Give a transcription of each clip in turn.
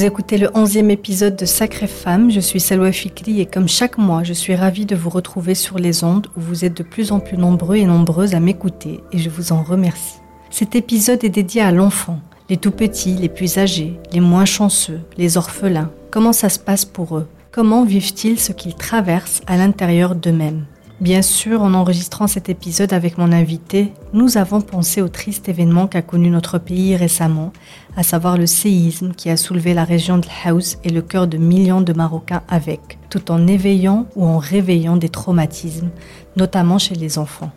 Vous écoutez le 11e épisode de Sacrée Femme. Je suis Salwa Fikri et comme chaque mois, je suis ravie de vous retrouver sur les ondes où vous êtes de plus en plus nombreux et nombreuses à m'écouter et je vous en remercie. Cet épisode est dédié à l'enfant, les tout petits, les plus âgés, les moins chanceux, les orphelins. Comment ça se passe pour eux? Comment vivent-ils ce qu'ils traversent à l'intérieur d'eux-mêmes? Bien sûr, en enregistrant cet épisode avec mon invité, nous avons pensé au triste événement qu'a connu notre pays récemment, à savoir le séisme qui a soulevé la région de House et le cœur de millions de Marocains avec, tout en éveillant ou en réveillant des traumatismes, notamment chez les enfants.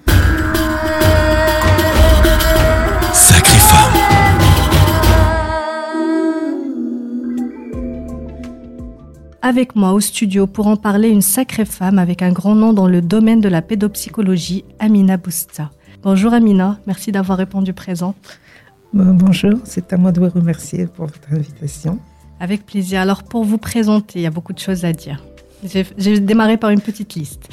Avec moi au studio pour en parler une sacrée femme avec un grand nom dans le domaine de la pédopsychologie, Amina Bousta. Bonjour Amina, merci d'avoir répondu présent. Bonjour, c'est à moi de vous remercier pour votre invitation. Avec plaisir. Alors pour vous présenter, il y a beaucoup de choses à dire. J'ai démarré par une petite liste.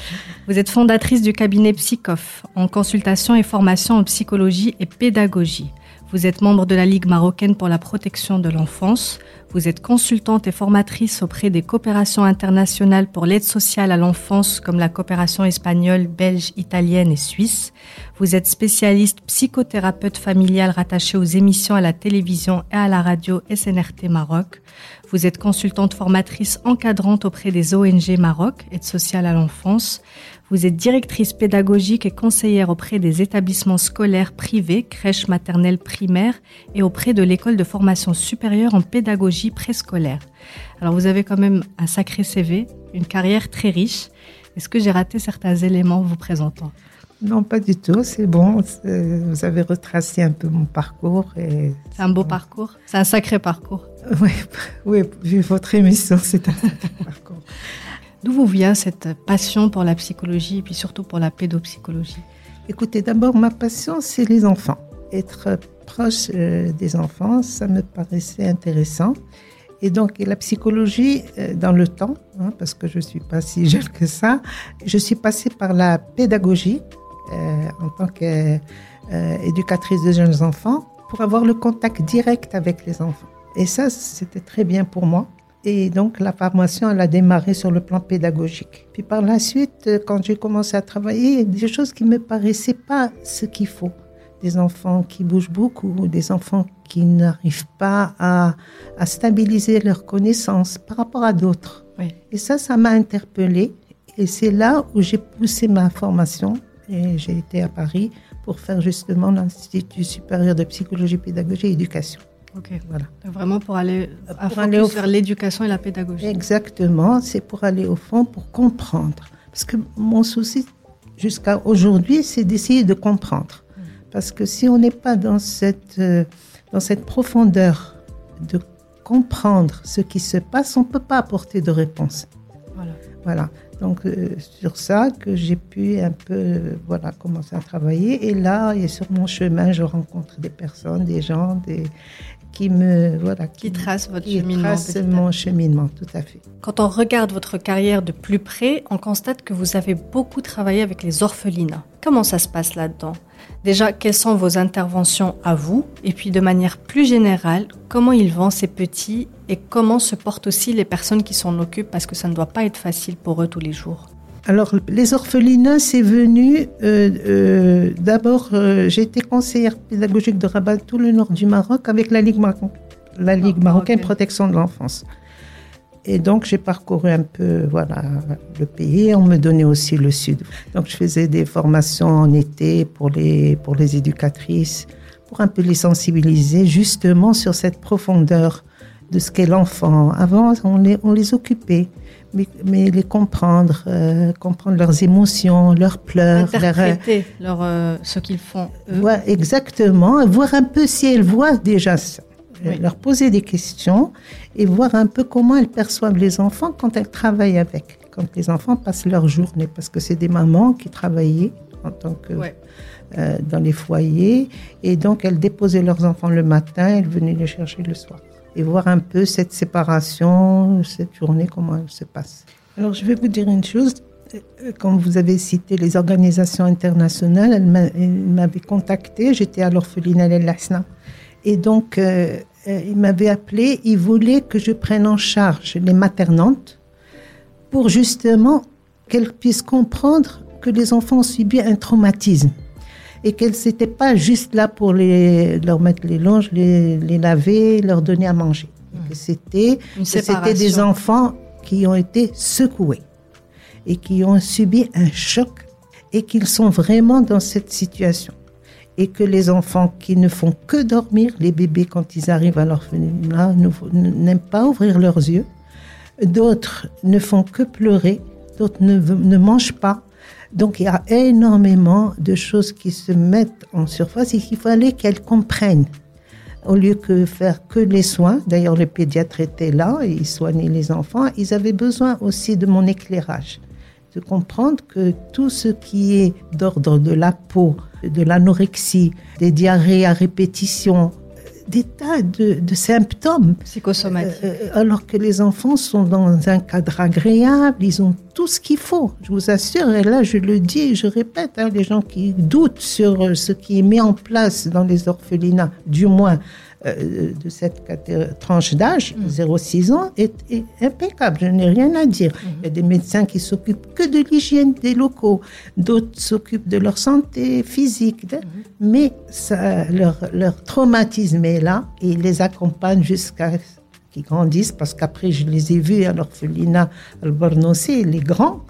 Vous êtes fondatrice du cabinet Psychof en consultation et formation en psychologie et pédagogie. Vous êtes membre de la Ligue marocaine pour la protection de l'enfance. Vous êtes consultante et formatrice auprès des coopérations internationales pour l'aide sociale à l'enfance comme la coopération espagnole, belge, italienne et suisse. Vous êtes spécialiste psychothérapeute familiale rattachée aux émissions à la télévision et à la radio SNRT Maroc. Vous êtes consultante formatrice encadrante auprès des ONG Maroc, aide sociale à l'enfance. Vous êtes directrice pédagogique et conseillère auprès des établissements scolaires privés, crèches maternelles primaires et auprès de l'école de formation supérieure en pédagogie préscolaire. Alors vous avez quand même un sacré CV, une carrière très riche. Est-ce que j'ai raté certains éléments vous présentant? Non, pas du tout. C'est bon. Vous avez retracé un peu mon parcours. C'est un beau parcours. C'est un sacré parcours. Oui, oui, vu votre émission, c'est un sacré parcours. D'où vous vient cette passion pour la psychologie et puis surtout pour la pédopsychologie? Écoutez, d'abord, ma passion, c'est les enfants. Être proche euh, des enfants, ça me paraissait intéressant. Et donc, la psychologie, euh, dans le temps, hein, parce que je ne suis pas si jeune que ça, je suis passée par la pédagogie euh, en tant qu'éducatrice de jeunes enfants pour avoir le contact direct avec les enfants. Et ça, c'était très bien pour moi. Et donc, la formation, elle a démarré sur le plan pédagogique. Puis par la suite, euh, quand j'ai commencé à travailler, il y a des choses qui me paraissaient pas ce qu'il faut. Des enfants qui bougent beaucoup, des enfants qui n'arrivent pas à, à, stabiliser leurs connaissances par rapport à d'autres. Et ça, ça m'a interpellée. Et c'est là où j'ai poussé ma formation. Et j'ai été à Paris pour faire justement l'Institut supérieur de psychologie, pédagogie et éducation. Ok, voilà. vraiment pour aller, pour aller vers l'éducation et la pédagogie. Exactement, c'est pour aller au fond, pour comprendre. Parce que mon souci jusqu'à aujourd'hui, c'est d'essayer de comprendre. Parce que si on n'est pas dans cette, euh, dans cette profondeur de comprendre ce qui se passe, on ne peut pas apporter de réponse. Voilà. Voilà. Donc, euh, sur ça que j'ai pu un peu voilà, commencer à travailler. Et là, et sur mon chemin, je rencontre des personnes, des gens, des, qui me voilà qui, trace votre qui cheminement. Trace mon cheminement, tout à fait. Quand on regarde votre carrière de plus près, on constate que vous avez beaucoup travaillé avec les orphelinats. Comment ça se passe là-dedans? Déjà, quelles sont vos interventions à vous? Et puis, de manière plus générale, comment ils vont ces petits? Et comment se portent aussi les personnes qui s'en occupent? Parce que ça ne doit pas être facile pour eux tous les jours. Alors, les orphelinats, c'est venu. Euh, euh, D'abord, euh, j'ai été conseillère pédagogique de Rabat, tout le nord du Maroc, avec la Ligue, la Ligue ah, marocaine protection de l'enfance. Et donc, j'ai parcouru un peu voilà, le pays. On me donnait aussi le sud. Donc, je faisais des formations en été pour les, pour les éducatrices, pour un peu les sensibiliser justement sur cette profondeur de ce qu'est l'enfant. Avant, on les, on les occupait mais, les comprendre, euh, comprendre leurs émotions, leurs pleurs. Interpréter leur, euh, ce qu'ils font. Eux. exactement, voir un peu si elles voient déjà ça. Euh, leur poser des questions et voir un peu comment elles perçoivent les enfants quand elles travaillent avec. Quand les enfants passent leur journée, parce que c'est des mamans qui travaillaient en tant que dans les foyers, et donc elles déposaient leurs enfants le matin, elles venaient les chercher le soir et voir un peu cette séparation, cette journée, comment elle se passe. Alors, je vais vous dire une chose. Comme vous avez cité les organisations internationales, elles m'avaient contacté. J'étais à l'orphelinat El Lasna. Et donc, euh, euh, il m'avait appelé, il voulait que je prenne en charge les maternantes pour justement qu'elles puissent comprendre que les enfants ont subi un traumatisme et qu'elles n'étaient pas juste là pour les, leur mettre les longes, les, les laver, leur donner à manger. Que c'était des enfants qui ont été secoués et qui ont subi un choc et qu'ils sont vraiment dans cette situation. Et que les enfants qui ne font que dormir, les bébés quand ils arrivent à l'orphelinat n'aiment pas ouvrir leurs yeux. D'autres ne font que pleurer, d'autres ne mangent pas. Donc il y a énormément de choses qui se mettent en surface et qu'il fallait qu'elles comprennent. Au lieu que faire que les soins, d'ailleurs le pédiatre était là, et il soignait les enfants, ils avaient besoin aussi de mon éclairage, de comprendre que tout ce qui est d'ordre de la peau, de l'anorexie, des diarrhées à répétition, des tas de, de symptômes Psychosomatique. euh, alors que les enfants sont dans un cadre agréable, ils ont tout ce qu'il faut. Je vous assure, et là je le dis et je répète, hein, les gens qui doutent sur euh, ce qui est mis en place dans les orphelinats, du moins euh, de cette tranche d'âge, 0-6 ans, est, est impeccable. Je n'ai rien à dire. Il y a des médecins qui s'occupent que de l'hygiène des locaux, d'autres s'occupent de leur santé physique, de- mais ça, leur, leur traumatisme est là et ils les accompagnent jusqu'à qu'ils grandissent, parce qu'après, je les ai vus à l'orphelinat Al-Barnossi, les grands,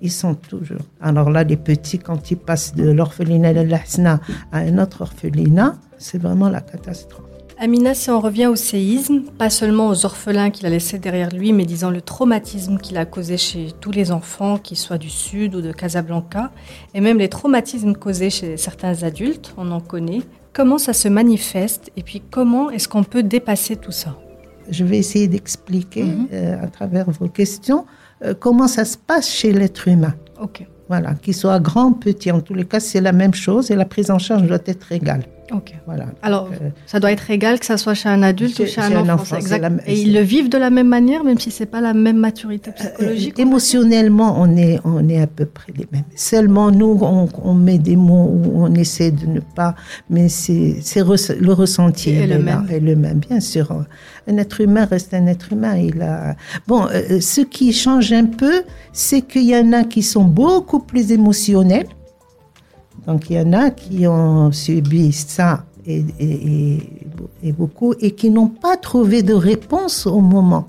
ils sont toujours. Alors là, les petits, quand ils passent de l'orphelinat de l'Ahsna à un autre orphelinat, c'est vraiment la catastrophe. Amina, si on revient au séisme, pas seulement aux orphelins qu'il a laissés derrière lui, mais disons le traumatisme qu'il a causé chez tous les enfants, qu'ils soient du Sud ou de Casablanca, et même les traumatismes causés chez certains adultes, on en connaît. Comment ça se manifeste et puis comment est-ce qu'on peut dépasser tout ça? Je vais essayer d'expliquer Mhm. euh, à travers vos questions euh, comment ça se passe chez l'être humain. Ok, Voilà, qu'il soit grand, petit, en tous les cas, c'est la même chose et la prise en charge doit être égale. Ok. Voilà. Alors, Euh, ça doit être égal que ça soit chez un adulte ou chez un enfant. exact. la- Et ils le vivent de la même manière, même si c'est pas la même maturité psychologique. Euh, émotionnellement, on est, on est à peu près les mêmes. Seulement, nous, on, on met des mots où on essaie de ne pas, mais c'est le ressenti le est là, même. est le même, bien sûr. Un être humain reste un être humain. Il a bon, euh, ce qui change un peu, c'est qu'il y en a qui sont beaucoup plus émotionnels. Donc, il y en a qui ont subi ça et, et- et- beaucoup et qui n'ont pas trouvé de réponse au moment.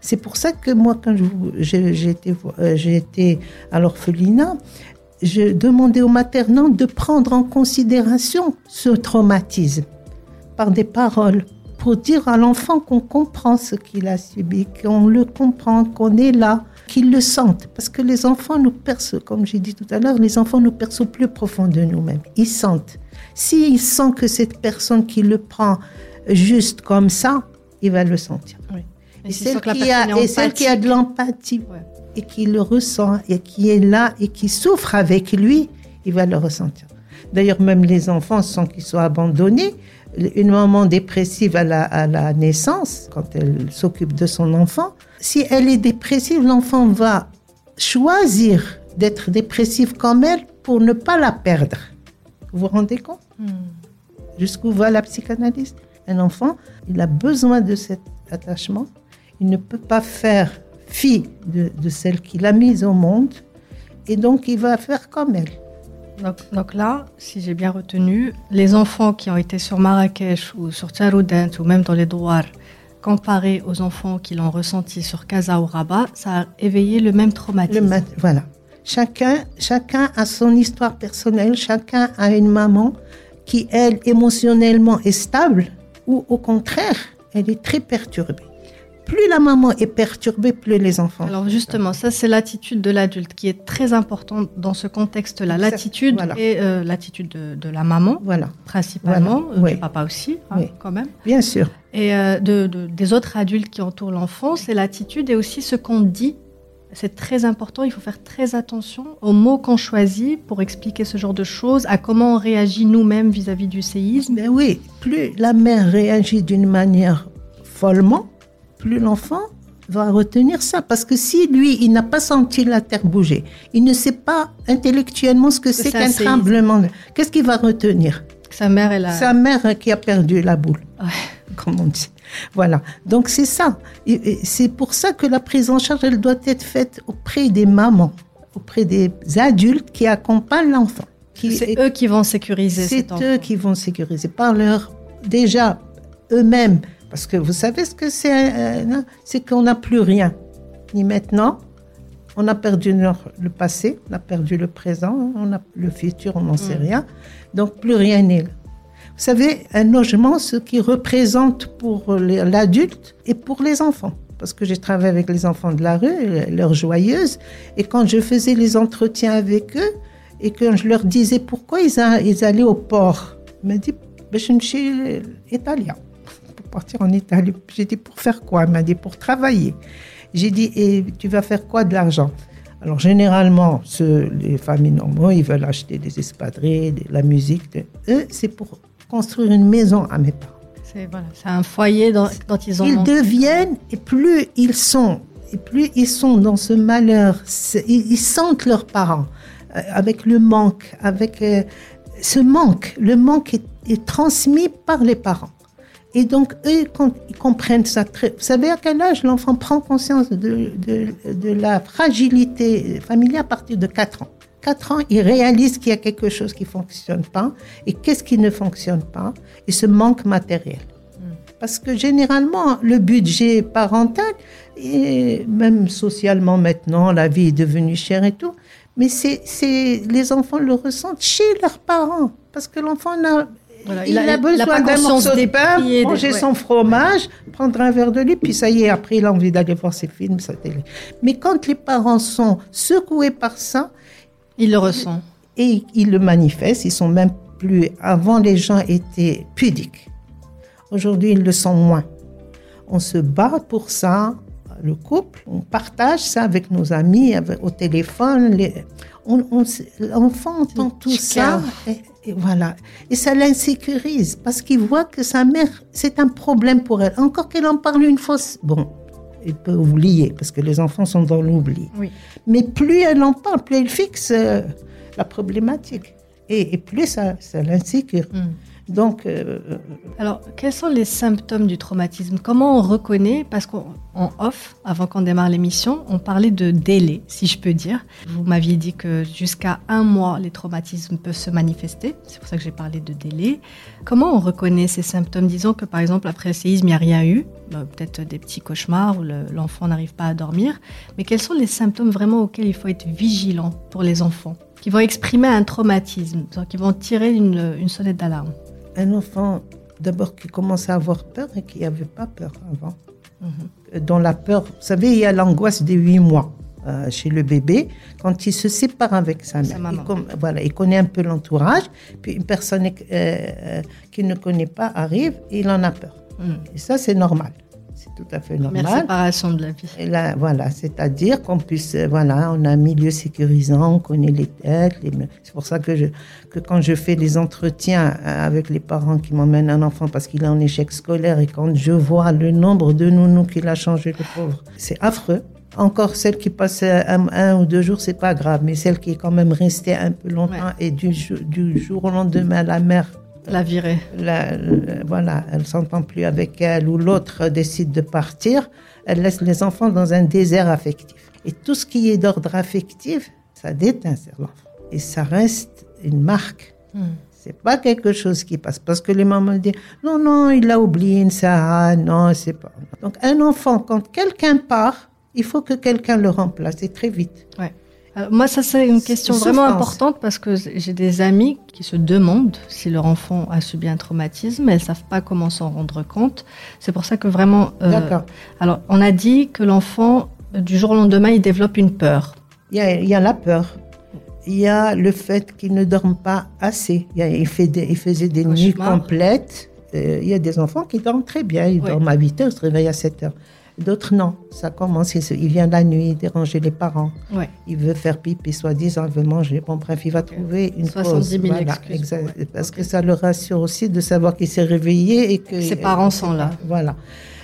C'est pour ça que moi, quand euh, été à l'orphelinat, je demandais aux maternants de prendre en considération ce traumatisme par des paroles pour dire à l'enfant qu'on comprend ce qu'il a subi, qu'on le comprend, qu'on est là, qu'ils le sentent. Parce que les enfants nous perçoivent, comme j'ai dit tout à l'heure, les enfants nous perçoivent plus profond de nous-mêmes. Ils sentent. S'ils sentent que cette personne qui le prend juste comme ça, il va le sentir. Et celle, qui a, est et celle qui a de l'empathie Ouais. et qui le ressent et qui est là et qui souffre avec lui, il va le ressentir. D'ailleurs, même les enfants, sans qu'ils soient abandonnés, une maman dépressive à la, à la naissance, quand elle s'occupe de son enfant, si elle est dépressive, l'enfant va choisir d'être dépressif comme elle pour ne pas la perdre. Vous vous rendez compte? Hmm. Jusqu'où va la psychanalyse Un enfant, il a besoin de cet attachement. Il ne peut pas faire fi de, de celle qu'il a mise au monde. Et donc, il va faire comme elle. Donc, là, si j'ai bien retenu, les enfants qui ont été sur Marrakech ou sur Tcharoudent ou même dans les Douars, comparés aux enfants qui l'ont ressenti sur Casa ou Rabat, ça a éveillé le même traumatisme. mat- voilà. Chacun, chacun a son histoire personnelle. Chacun a une maman qui, elle, émotionnellement est stable ou au contraire, elle est très perturbée. Plus la maman est perturbée, plus les enfants. Alors justement, ça c'est l'attitude de l'adulte qui est très importante dans ce contexte-là. L'attitude voilà. et euh, l'attitude de, de la maman Voilà, principalement, Voilà, euh, oui. du papa aussi hein, Oui. quand même, bien sûr. et euh, de, de- des autres adultes qui entourent l'enfant, c'est l'attitude et aussi ce qu'on dit. C'est très important, il faut faire très attention aux mots qu'on choisit pour expliquer ce genre de choses, à comment on réagit nous-mêmes vis-à-vis du séisme. Ben oui, plus la mère réagit d'une manière follement, plus l'enfant va retenir ça. Parce que si lui, il n'a pas senti la terre bouger, il ne sait pas intellectuellement ce que c'est c'est un qu'un tremblement, qu'est-ce qu'il va retenir? Sa mère, elle a... Sa mère qui a perdu la boule, Ouais. comme on dit. Voilà. Donc c'est ça. C'est pour ça que la prise en charge, elle doit être faite auprès des mamans, auprès des adultes qui accompagnent l'enfant. C'est eux qui vont sécuriser. C'est eux qui vont sécuriser par leur déjà eux-mêmes. Parce que vous savez ce que c'est euh, C'est qu'on n'a plus rien. Ni maintenant, on a perdu le passé, on a perdu le présent, on a le futur, on n'en sait mm. rien. Donc plus rien n'est là. Vous savez, un logement, ce qui représente pour l'adulte et pour les enfants. Parce que j'ai travaillé avec les enfants de la rue, leurs joyeuses, et quand je faisais les entretiens avec eux, et que je leur disais pourquoi ils, allaient au port, ils m'ont dit, ben, je suis italien, partir en Italie. J'ai dit, pour faire quoi? Il m'a dit, pour travailler. J'ai dit, et tu vas faire quoi de l'argent? Alors généralement, les familles normaux, ils veulent acheter des espadrilles, de la musique. eux, c'est pour construire une maison à mes parents. C'est voilà, un foyer dont, ils ont. Ils deviennent et plus ils sont et plus ils sont dans ce malheur, ils, sentent leurs parents euh, avec le manque, avec euh, ce manque. Le manque est, transmis par les parents. Et donc, eux, ils comprennent ça, très, vous savez à quel âge l'enfant prend conscience de, de, de, la fragilité familiale à partir de 4 ans? 4 ans, il réalise qu'il y a quelque chose qui ne fonctionne pas. Et qu'est-ce qui ne fonctionne pas? Et ce manque matériel. Hmm. Parce que généralement, le budget parental, et même socialement maintenant, la vie est devenue chère et tout, mais c'est, les enfants le ressentent chez leurs parents. Parce que l'enfant il, a, besoin d'un morceau de pain, manger son fromage, prendre un verre de lait, puis ça y est, après il a envie d'aller voir ses films, sa télé. Mais quand les parents sont secoués par ça, il le ressent. Et ils le manifestent. Ils sont même plus. Avant, les gens étaient pudiques. Aujourd'hui, ils le sont moins. On se bat pour ça, le couple. On partage ça avec nos amis, au téléphone. Les, L'enfant entend tout ça. Et, voilà. Et ça l'insécurise parce qu'il voit que sa mère, c'est un problème pour elle. Encore qu'elle en parle une fois. Bon, il peut oublier, parce que les enfants sont dans l'oubli. Mais plus elle en parle, plus elle fixe euh, la problématique. Et, plus ça, ça l'insécure. Hmm. Donc. Euh, Alors, quels sont les symptômes du traumatisme? Comment on reconnaît? Parce qu'en off, avant qu'on démarre l'émission, on parlait de délai, si je peux dire. Vous m'aviez dit que jusqu'à un mois, les traumatismes peuvent se manifester. C'est pour ça que j'ai parlé de délai. Comment on reconnaît ces symptômes? Disons que par exemple, après le séisme, il n'y a rien eu. Bah, peut-être des petits cauchemars où l'enfant n'arrive pas à dormir. Mais quels sont les symptômes vraiment auxquels il faut être vigilant pour les enfants qui vont exprimer un traumatisme, qui vont tirer une sonnette d'alarme? Un enfant d'abord qui commence à avoir peur et qui n'avait pas peur avant. Mhm. Dans la peur, vous savez, il y a l'angoisse des huit mois euh, chez le bébé quand il se sépare avec sa mère. il, voilà, il connaît un peu l'entourage, puis une personne euh, euh, qu'il ne connaît pas arrive et il en a peur. Mhm. Et ça, c'est normal tout à fait normal. La séparation de la vie. Et là, voilà, c'est-à-dire qu'on puisse, euh, voilà, on a un milieu sécurisant, on connaît les têtes. C'est pour ça que, je, que quand je fais des entretiens avec les parents qui m'emmènent un enfant parce qu'il est en échec scolaire et quand je vois le nombre de nounous qu'il a changé, le pauvre, c'est affreux. Encore celle qui passe un, ou deux jours, c'est pas grave, mais celle qui est quand même restée un peu longtemps et du, du jour au lendemain, la mère la virée. voilà, elle s'entend plus avec elle ou l'autre décide de partir. Elle laisse les enfants dans un désert affectif. Et tout ce qui est d'ordre affectif, ça déteint sur l'enfant. Et ça reste une marque. Ce hmm. C'est pas quelque chose qui passe. Parce que les mamans disent, non, non, il a oublié Sarah, non, c'est pas. Donc, un enfant, quand quelqu'un part, il faut que quelqu'un le remplace et très vite. Ouais. Euh, moi, ça, c'est une question vraiment importante parce que j'ai des amis qui se demandent si leur enfant a subi un traumatisme. Elles savent pas comment s'en rendre compte. C'est pour ça que vraiment. Euh, D'accord. Alors, on a dit que l'enfant, du jour au lendemain, il développe une peur. Il y a, il y a la peur. Il y a le fait qu'il ne dorme pas assez. Il, fait il faisait des nuits complètes. Euh, il y a des enfants qui dorment très bien. Ils dorment à 8 heures, se réveillent à 7 heures. D'autres, non. Ça commence, il vient la nuit déranger les parents. Il veut faire pipi, soi-disant, il veut manger. Bon, bref, il va trouver une 70 000 excuses. Parce que ça le rassure aussi de savoir qu'il s'est réveillé et que... Ses parents sont là. Voilà.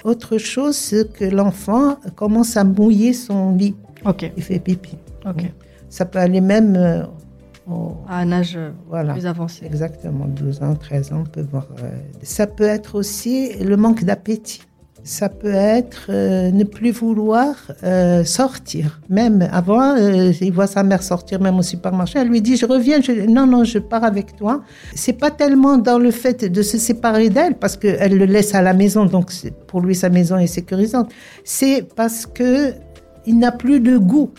Autre chose, c'est que l'enfant commence à mouiller son lit. Ok. Il fait pipi. Ok. Ça peut aller même... Euh, à un âge euh, plus avancé. Exactement, 12 ans, 13 ans, on peut voir. Euh, ça peut être aussi le manque d'appétit Ça peut être euh, ne plus vouloir euh, sortir. Même avant, euh, il voit sa mère sortir même au supermarché, elle lui dit je reviens, non non, je pars avec toi. C'est pas tellement dans le fait de se séparer d'elle parce qu'elle le laisse à la maison, donc pour lui sa maison est sécurisante. C'est parce que il n'a plus de goût.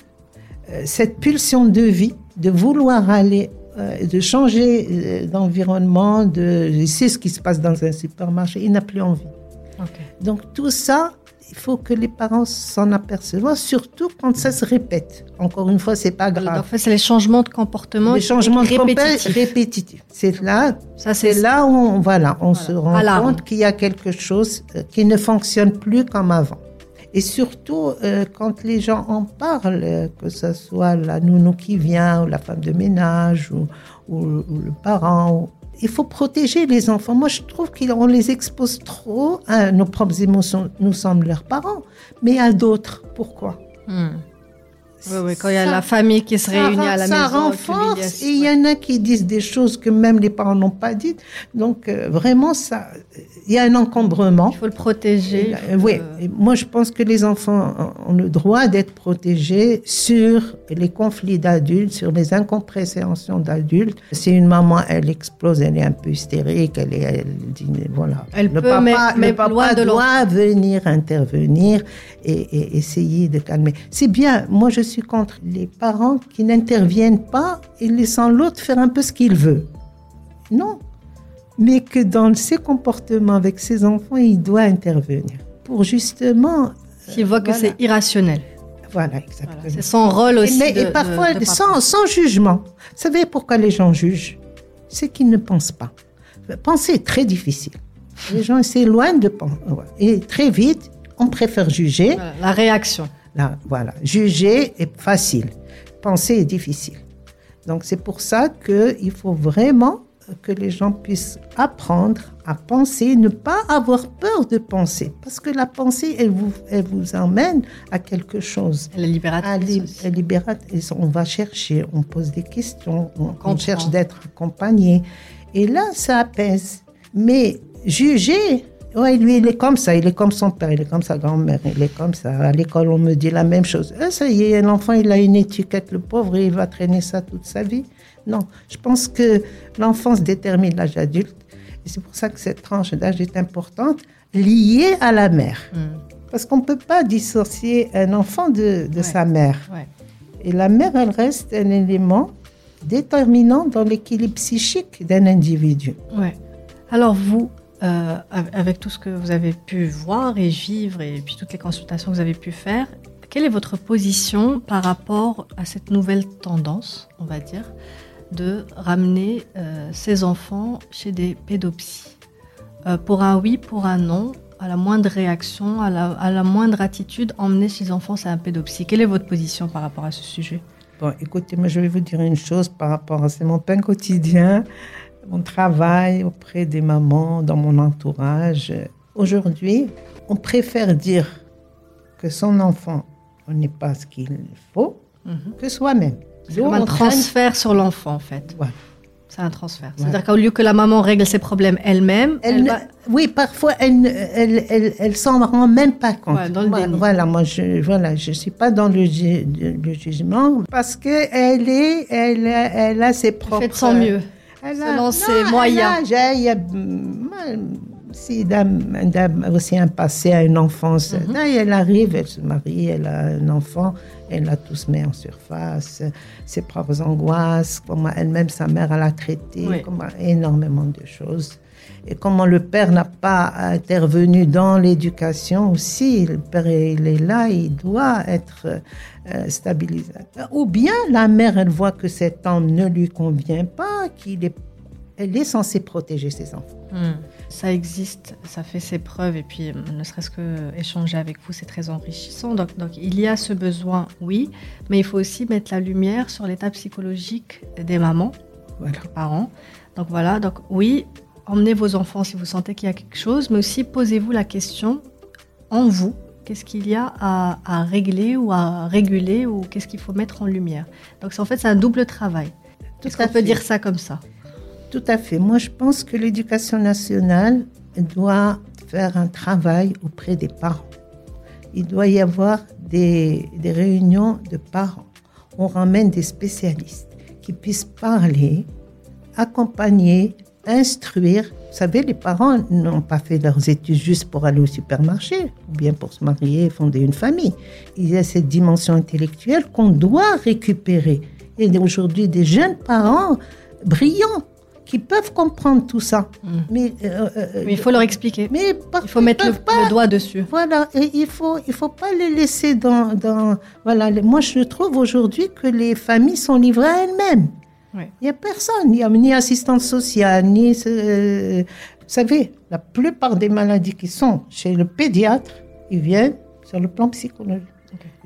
Cette pulsion de vie, de vouloir aller de changer d'environnement, de, c'est ce qui se passe dans un supermarché, il n'a plus envie. Donc tout ça, il faut que les parents s'en aperçoivent, surtout quand ça se répète. Encore une fois, c'est pas grave. En fait, c'est les changements de comportement. Les changements de répétitifs. répétitifs. C'est là, ça c'est là où on, voilà, on se rend compte qu'il y a quelque chose euh, qui ne fonctionne plus comme avant. Et surtout, euh, quand les gens en parlent, que ce soit la nounou qui vient, ou la femme de ménage, ou, ou le parent, il faut protéger les enfants. Moi, je trouve qu'on les expose trop à nos propres émotions. Nous sommes leurs parents, mais à d'autres. Pourquoi? Hmm. Oui, oui, quand il y a la famille qui se réunit à la maison. Ça renforce. Et il y en a qui disent des choses que même les parents n'ont pas dites. Donc, euh, vraiment, ça, il y a un encombrement. Il faut le protéger. oui, moi, je pense que les enfants ont le droit d'être protégés sur les conflits d'adultes, sur les incompréhensions d'adultes. Si une maman, elle explose, elle est un peu hystérique, elle, est, elle dit, voilà. Elle le peut, papa, le papa doit venir intervenir et, et essayer de calmer. C'est bien. Moi, je suis suis contre les parents qui n'interviennent pas et laissant l'autre faire un peu ce qu'il veut. Non. Mais que dans ses comportements avec ses enfants, il doit intervenir. Pour justement. S'il voit que c'est irrationnel. Voilà, exactement. c'est son rôle aussi. Et, et parfois, sans, sans, jugement. Vous savez pourquoi les gens jugent? C'est qu'ils ne pensent pas. Penser est très difficile. Les gens s'éloignent de penser. Et très vite, on préfère juger. la réaction. Là, voilà. Juger est facile. Penser est difficile. Donc c'est pour ça qu'il faut vraiment que les gens puissent apprendre à penser, ne pas avoir peur de penser. Parce que la pensée, elle vous, elle vous emmène à quelque chose. Elle est libératrice. Elle, libératrice. On va chercher, on pose des questions, on, on cherche d'être accompagné. Et là, ça apaise. Mais juger, oui, lui, il est comme ça. Il est comme son père, il est comme sa grand-mère, il est comme ça. À l'école, on me dit la même chose. Ah, ça y est, l'enfant, il a une étiquette, le pauvre, et il va traîner ça toute sa vie. Non, je pense que l'enfance détermine l'âge adulte. Et c'est pour ça que cette tranche d'âge est importante, liée à la mère. Hmm. Parce qu'on ne peut pas dissocier un enfant de, de sa mère. Et la mère, elle reste un élément déterminant dans l'équilibre psychique d'un individu. Ouais. Alors vous, euh, avec tout ce que vous avez pu voir et vivre et puis toutes les consultations que vous avez pu faire, quelle est votre position par rapport à cette nouvelle tendance, on va dire, de ramener euh, ces enfants chez des pédopsies? Euh, Pour un oui, pour un non, à la moindre réaction, à la, moindre attitude, emmener ces enfants à un pédopsie. Quelle est votre position par rapport à ce sujet? Bon, écoutez, moi je vais vous dire une chose par rapport à c'est mon pain quotidien mon travail auprès des mamans, dans mon entourage. Aujourd'hui, on préfère dire que son enfant n'est pas ce qu'il faut mhm. que soi-même. C'est comme un transfert sur l'enfant, en fait. C'est un transfert. C'est-à-dire qu'au lieu que la maman règle ses problèmes elle-même, elle, oui, parfois elle, elle, elle, elle s'en rend même pas compte. voilà, moi je, voilà, je suis pas dans le, le jugement parce que elle est, elle, elle a ses propres. Fait de son mieux selon ses moyens. Il y a si dame, dame aussi un passé à une enfance. Mm Elle arrive, elle se marie, elle a un enfant, elle a tout se met en surface, ses propres angoisses, comment elle-même, sa mère, elle a traité, comment, énormément de choses. Et comment le père n'a pas intervenu dans l'éducation aussi. Le père, il est là, il doit être euh, stabilisateur. Ou bien la mère, elle voit que cet homme ne lui convient pas, qu'il est, elle est censée protéger ses enfants. Hmm. Ça existe, ça fait ses preuves, et puis ne serait-ce que échanger avec vous, c'est très enrichissant. Donc, donc il y a ce besoin, oui, mais il faut aussi mettre la lumière sur l'état psychologique des mamans, des parents. Donc voilà, donc oui, emmenez vos enfants si vous sentez qu'il y a quelque chose, mais aussi posez-vous la question en vous, Qu'est-ce qu'il y a à, régler ou à réguler ou qu'est-ce qu'il faut mettre en lumière Donc en fait, c'est un double travail. Est-ce qu'on peut dire ça comme ça? Tout à fait. Moi, je pense que l'éducation nationale doit faire un travail auprès des parents. Il doit y avoir des, des réunions de parents. On ramène des spécialistes qui puissent parler, accompagner, instruire. Vous savez, les parents n'ont pas fait leurs études juste pour aller au supermarché ou bien pour se marier et fonder une famille. Il y a cette dimension intellectuelle qu'on doit récupérer. Et aujourd'hui, des jeunes parents brillants qui peuvent comprendre tout ça. Mm. Mais, euh, euh, il faut leur expliquer. Mais il faut mettre le, doigt dessus. Voilà, et il faut il faut pas les laisser dans dans voilà. Moi, je trouve aujourd'hui que les familles sont livrées à elles-mêmes. Il n'y a personne, il n'y a ni assistante sociale, ni... Euh, vous savez, la plupart des maladies qui sont chez le pédiatre, ils viennent sur le plan psychologique.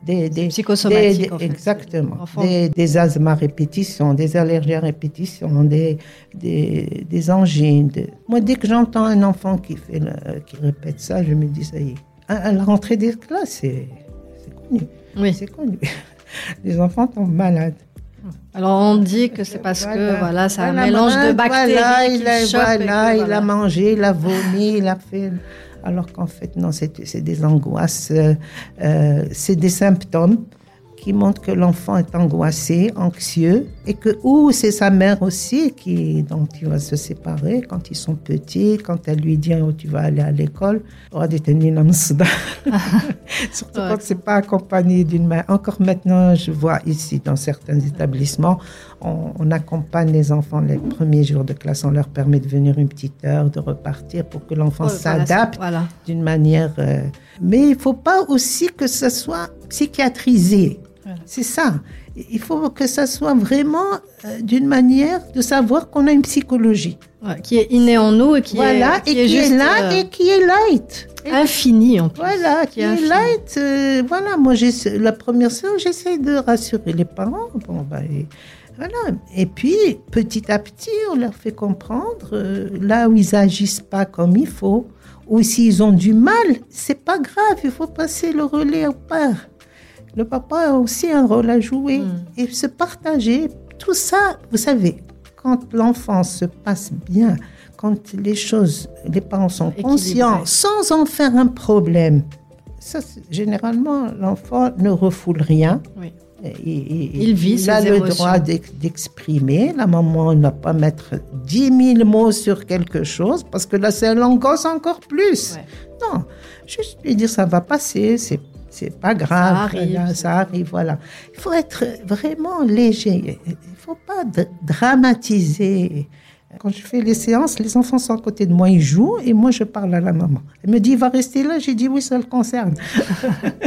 Des, des, psychosomatiques, Exactement. Des, des, asthmes à répétition, des allergies à répétition, des, des, des angines. Moi, dès que j'entends un enfant qui, fait qui répète ça, je me dis, ça y est. À la rentrée des classes, c'est connu. Oui. C'est connu. Les enfants tombent malades. Alors on dit que c'est parce que voilà, c'est un mélange de bactéries. Voilà, il, a, voilà, il a mangé, il a vomi, il a fait. Alors qu'en fait, non, c'est des angoisses, euh, euh c'est des symptômes qui montre que l'enfant est angoissé, anxieux, et que ou c'est sa mère aussi qui dont il va se séparer quand ils sont petits, quand elle lui dit oh, tu vas aller à l'école, oh, surtout quand c'est pas accompagné d'une mère. Encore maintenant, je vois ici dans certains établissements, on, accompagne les enfants les premiers jours de classe, on leur permet de venir une petite heure, de repartir pour que l'enfant s'adapte d'une manière. Euh, mais il faut pas aussi que ce soit psychiatrisé. C'est ça. Il faut que ça soit vraiment euh, d'une manière de savoir qu'on a une psychologie. qui est innée en nous et qui est, qui et qui est là euh, et qui est light. Infini en plus. Voilà, qui, est, light. Euh, voilà, moi, la première chose, j'essaie de rassurer les parents. Bon, bah, et, voilà. Et puis, petit à petit, on leur fait comprendre là où ils agissent pas comme il faut, ou s'ils ont du mal, c'est pas grave, il faut passer le relais au père le papa a aussi un rôle à jouer hmm. et se partager. Tout ça, vous savez, quand l'enfance se passe bien, quand les choses, les parents sont conscients, sans en faire un problème, ça, généralement, l'enfant ne refoule rien. Il, vit il a le droit d'exprimer. La maman ne va pas mettre 10 000 mots sur quelque chose parce que là, c'est l'angoisse encore plus. Non, juste lui dire ça va passer, c'est c'est pas grave, ça arrive. ça arrive, voilà. Il faut être vraiment léger, il faut pas dramatiser. Quand je fais les séances, les enfants sont à côté de moi, ils jouent et moi je parle à la maman. Elle me dit, il va rester là, j'ai dit oui, ça le concerne.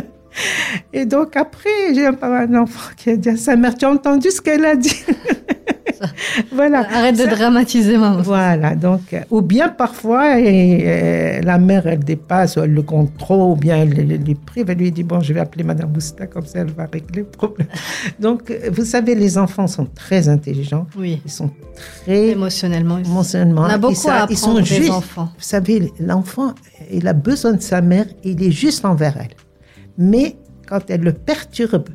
et donc après, j'ai un enfant qui a dit à sa mère, tu as entendu ce qu'elle a dit? voilà. Arrête de dramatiser, maman. Voilà. Donc, euh, ou bien parfois, et, euh, la mère, elle dépasse, ou elle le contrôle, ou bien elle, lui prive, elle lui dit Bon, je vais appeler Madame Bousta, comme ça, elle va régler le problème. Donc, euh, vous savez, les enfants sont très intelligents. Oui. Ils sont très. Émotionnellement. Émotionnellement. On a beaucoup à apprendre ils sont des enfants. Vous savez, l'enfant, il a besoin de sa mère, il est juste envers elle. Mais quand elle le perturbe,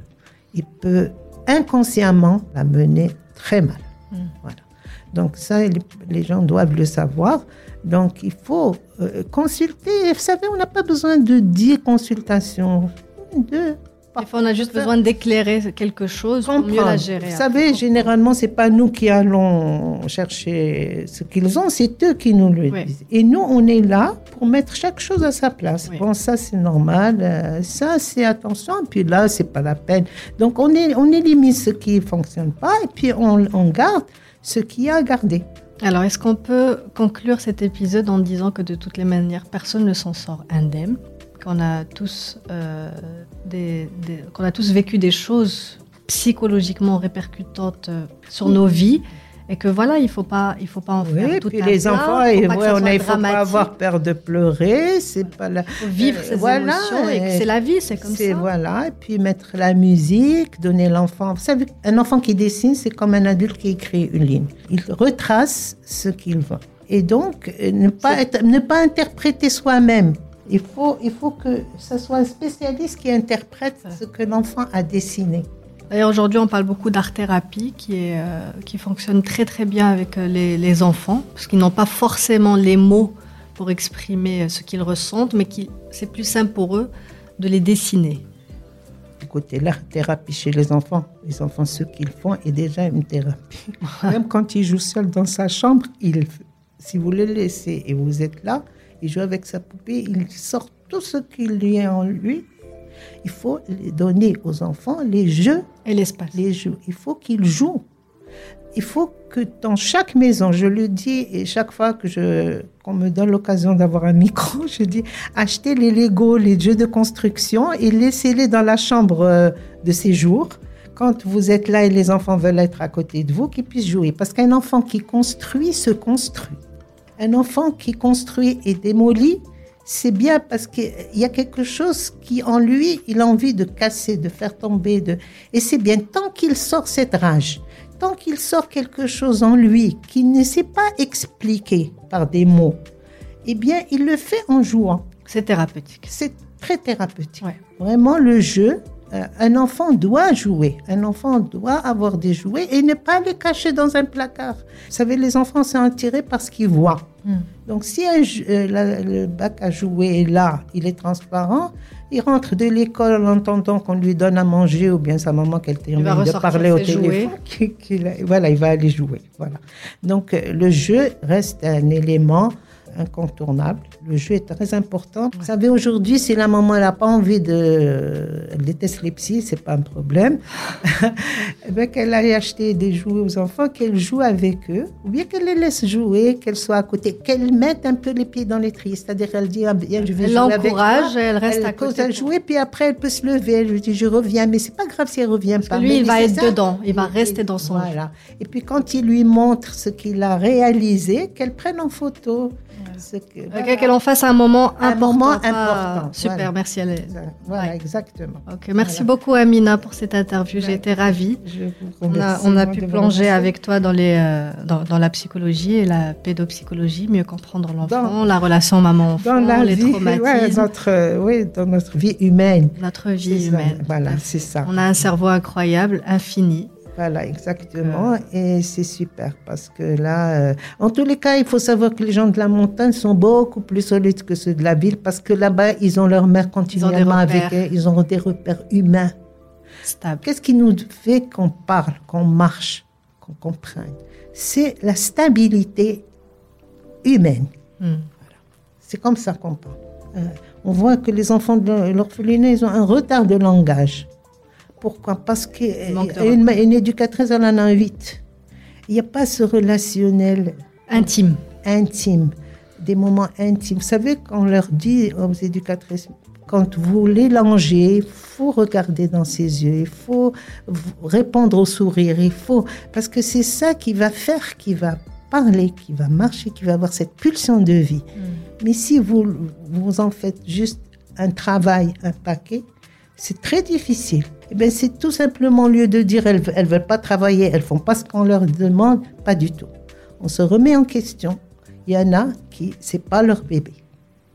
il peut inconsciemment la mener très mal. Voilà. Donc ça, les, gens doivent le savoir. Donc il faut euh, consulter. Vous savez, on n'a pas besoin de 10 consultations. De, Parfois, on a juste besoin d'éclairer quelque chose pour mieux la gérer. Vous savez, généralement, c'est pas nous qui allons chercher ce qu'ils ont, c'est eux qui nous le disent. Et nous, on est là pour mettre chaque chose à sa place. Bon, ça, c'est normal. Euh, ça, c'est attention. Puis là, c'est pas la peine. Donc, on, est, on élimine ce qui fonctionne pas et puis on, on garde ce qui a à garder. Alors, est-ce qu'on peut conclure cet épisode en disant que de toutes les manières, personne ne s'en sort indemne? Qu'on a tous euh, des, qu'on a tous vécu des choses psychologiquement répercutantes euh, sur nos vies et que voilà, il faut pas, il faut pas en faire tout puis les enfants, et, ouais, on il faut pas avoir peur de pleurer, c'est pas la, vivre ses voilà, émotions et, c'est la vie, c'est comme ça. Voilà, et puis mettre la musique, donner l'enfant. Vous savez, un enfant qui dessine, c'est comme un adulte qui écrit une ligne. Il retrace ce qu'il veut. Et donc, euh, ne pas, ne pas interpréter soi-même. Il faut, il faut que ce soit un spécialiste qui interprète ce que l'enfant a dessiné. D'ailleurs, aujourd'hui, on parle beaucoup d'art-thérapie qui, est, euh, qui fonctionne très très bien avec euh, les, les enfants, parce qu'ils n'ont pas forcément les mots pour exprimer ce qu'ils ressentent, mais qui c'est plus simple pour eux de les dessiner. Côté l'art thérapie chez les enfants, les enfants, ce qu'ils font est déjà une thérapie. Même quand il joue seul dans sa chambre, il, si vous le laissez et vous êtes là, il joue avec sa poupée, il sort tout ce qu'il y a en lui. Il faut donner aux enfants les jeux et l'espace. Les jeux. Il faut qu'ils jouent il faut que dans chaque maison, je le dis, et chaque fois que je, qu'on me donne l'occasion d'avoir un micro, je dis, achetez les Lego, les jeux de construction et laissez-les dans la chambre euh, de séjour. Quand vous êtes là et les enfants veulent être à côté de vous, qu'ils puissent jouer. Parce qu'un enfant qui construit se construit. Un enfant qui construit et démolit, c'est bien parce qu'il y a quelque chose qui en lui, il a envie de casser, de faire tomber. De... Et c'est bien tant qu'il sort cette rage tant qu'il sort quelque chose en lui qui ne s'est pas expliqué par des mots, eh bien, il le fait en jouant. C'est thérapeutique. C'est très thérapeutique. Vraiment, le jeu, un enfant doit jouer. Un enfant doit avoir des jouets et ne pas les cacher dans un placard. Vous savez, les enfants sont attirés par ce qu'ils voient. Hmm. Donc, si euh, le bac à jouer est là, il est transparent, il rentre de l'école en entendant qu'on lui donne à manger ou bien sa maman qu'elle termine de parler au téléphone. voilà, il va aller jouer. Voilà. Donc, euh, le jeu reste un élément incontournable. Le jeu est très important. Vous savez, aujourd'hui, si la maman n'a pas envie de... Elle déteste les psys, c'est pas un problème. eh bien, qu'elle aille acheter des jouets aux enfants, qu'elle joue avec eux, ou bien qu'elle les laisse jouer, qu'elle soit à côté, qu'elle mette un peu les pieds dans les tris. C'est-à-dire, elle dit, ah, bien, je vais jouer avec toi. elle reste à côté. Elle jouer, puis après, elle peut se lever. Je lui dis, je reviens, mais c'est pas grave si elle revient pas. lui, il va être dedans, il va rester dans son Voilà. Et puis, quand il lui montre ce qu'il a réalisé, qu'elle prenne en photo. Qu'elle en fasse un moment important. Un moment important. Super, merci. Voilà, exactement. merci beaucoup Amina pour cette interview. J'ai été ravie. on a, on a pu plonger avec toi dans, les, euh, dans, la psychologie et la pédopsychologie, mieux comprendre l'enfant, la relation maman-enfant, les vie, traumatismes. notre, oui, dans notre vie humaine. Notre vie humaine. Voilà, c'est ça. On a un cerveau incroyable, infini. Voilà, exactement. Et c'est super parce que là, euh, en tous les cas, il faut savoir que les gens de la montagne sont beaucoup plus solides que ceux de la ville parce que là-bas, ils ont leur mère continuellement avec eux. Ils ont des repères humains. Qu'est-ce qui nous fait qu'on parle, qu'on marche, qu'on comprenne? C'est la stabilité humaine. Hmm. C'est comme ça qu'on parle. Euh, on voit que les enfants de l'orphelinat, ils ont un retard de langage. Pourquoi? Parce qu'une une éducatrice, elle en a huit. Il n'y a pas ce relationnel intime. Intime, des moments intimes. Vous savez, quand on leur dit aux éducatrices, quand vous l'élangez, il faut regarder dans ses yeux, il faut répondre au sourire, il faut parce que c'est ça qui va faire, qui va parler, qui va marcher, qui va avoir cette pulsion de vie. Mm. Mais si vous vous en faites juste un travail, un paquet, c'est très difficile. Eh bien, c'est tout simplement au lieu de dire elles ne veulent pas travailler, elles font pas ce qu'on leur demande, pas du tout. On se remet en question. Il y en a qui, c'est pas leur bébé,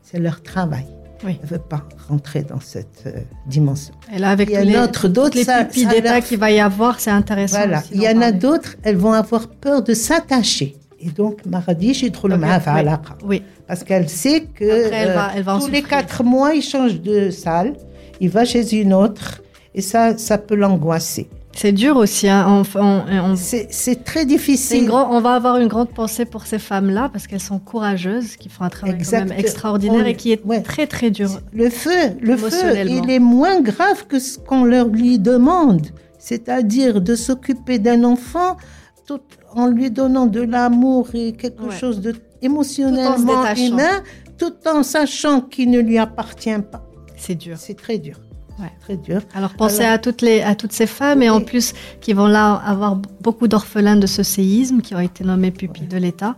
c'est leur travail. Oui. ne veulent pas rentrer dans cette euh, dimension. Et là, avec il y a les, autre, d'autres, les pupilles d'état qu'il va y avoir, c'est intéressant. Voilà. Il y en a d'autres, elles vont avoir peur de s'attacher. Et donc, Maradi, j'ai trop le mal Oui. Parce qu'elle sait que elle va, elle va euh, tous les quatre mois, ils changent de salle il va chez une autre et ça, ça peut l'angoisser. C'est dur aussi. Hein. c'est très difficile. on va avoir une grande pensée pour ces femmes-là parce qu'elles sont courageuses, qui font un travail extraordinaire et qui est très très dur. Le feu, le feu, il est moins grave que ce qu'on leur lui demande, c'est-à-dire de s'occuper d'un enfant tout en lui donnant de l'amour et quelque chose de émotionnellement humain, tout en sachant qu'il ne lui appartient pas. C'est dur. C'est très dur. Très dur. Alors pensez à toutes les à toutes ces femmes et en plus qui vont là avoir beaucoup d'orphelins de ce séisme qui ont été nommés pupilles de l'État.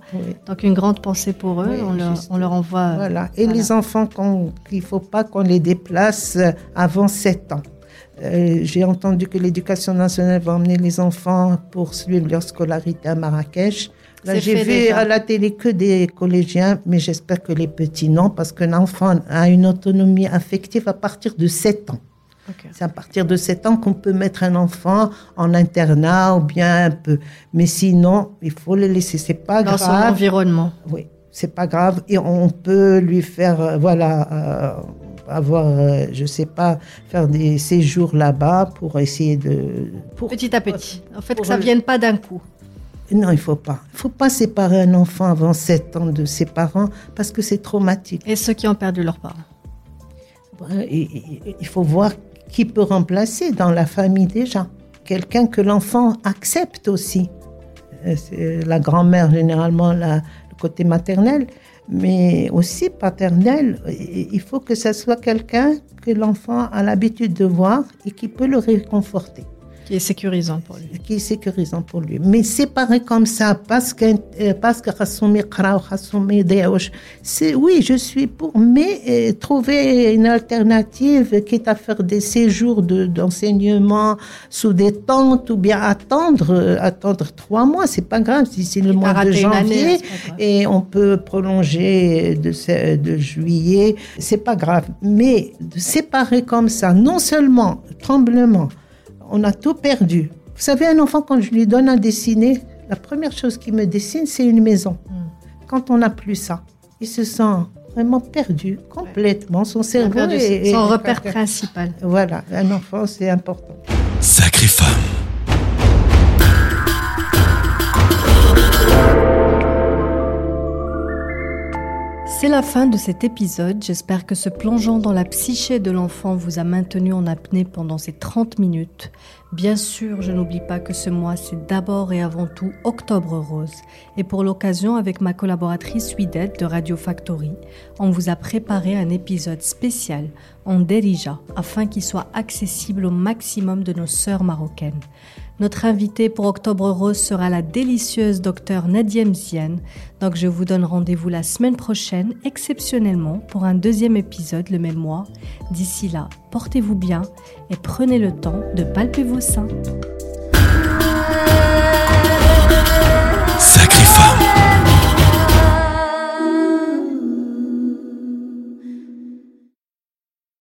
Donc une grande pensée pour eux. on, leur, on, leur, envoie. Voilà. Et les enfants qu'il ne faut pas qu'on les déplace avant 7 ans. Euh, j'ai entendu que l'éducation nationale va emmener les enfants pour suivre leur scolarité à Marrakech. Là, j'ai vu à la télé que des collégiens, mais j'espère que les petits non, parce qu'un enfant a une autonomie affective à partir de 7 ans. C'est à partir de 7 ans qu'on peut mettre un enfant en internat ou bien un peu. Mais sinon, il faut le laisser. C'est pas Dans grave. Dans son environnement. Oui. c'est pas grave et on peut lui faire, euh, voilà, euh, avoir, euh, je sais pas, faire des séjours là-bas pour essayer de. Pour, petit à petit. En fait, que ça vienne pas d'un coup. Non, il faut pas. Il faut pas séparer un enfant avant 7 ans de ses parents parce que c'est traumatique. Et ceux qui ont perdu leurs parents Il faut voir qui peut remplacer dans la famille déjà. Quelqu'un que l'enfant accepte aussi. C'est la grand-mère, généralement, la, le côté maternel, mais aussi paternel. Il faut que ce soit quelqu'un que l'enfant a l'habitude de voir et qui peut le réconforter. Qui est sécurisant pour lui. Qui est sécurisant pour lui. Mais séparer comme ça, parce que euh, parce que c'est oui, je suis pour, mais euh, trouver une alternative, quitte à faire des séjours d'enseignement sous des tentes ou bien attendre euh, attendre trois mois, c'est pas grave si c'est le mois de janvier et on peut prolonger de, de juillet, c'est pas grave. Mais de séparer comme ça, non seulement tremblement on a tout perdu. Vous savez, un enfant, quand je lui donne à dessiner, la première chose qu'il me dessine, c'est une maison. Hmm. Quand on n'a plus ça, il se sent vraiment perdu complètement. Son cerveau est, son repère principal. Voilà, un enfant, c'est important. Sacrée femme. C'est la fin de cet épisode. J'espère que ce plongeant dans la psyché de l'enfant vous a maintenu en apnée pendant ces 30 minutes. Bien sûr, je n'oublie pas que ce mois, c'est d'abord et avant tout Octobre Rose. Et pour l'occasion, avec ma collaboratrice Widette de Radio Factory, on vous a préparé un épisode spécial en Derija afin qu'il soit accessible au maximum de nos sœurs marocaines. Notre invitée pour Octobre Rose sera la délicieuse docteure Nadiem Ziane. Donc je vous donne rendez-vous la semaine prochaine, exceptionnellement, pour un deuxième épisode le même mois. D'ici là, portez-vous bien et prenez le temps de palper vos seins. Sacré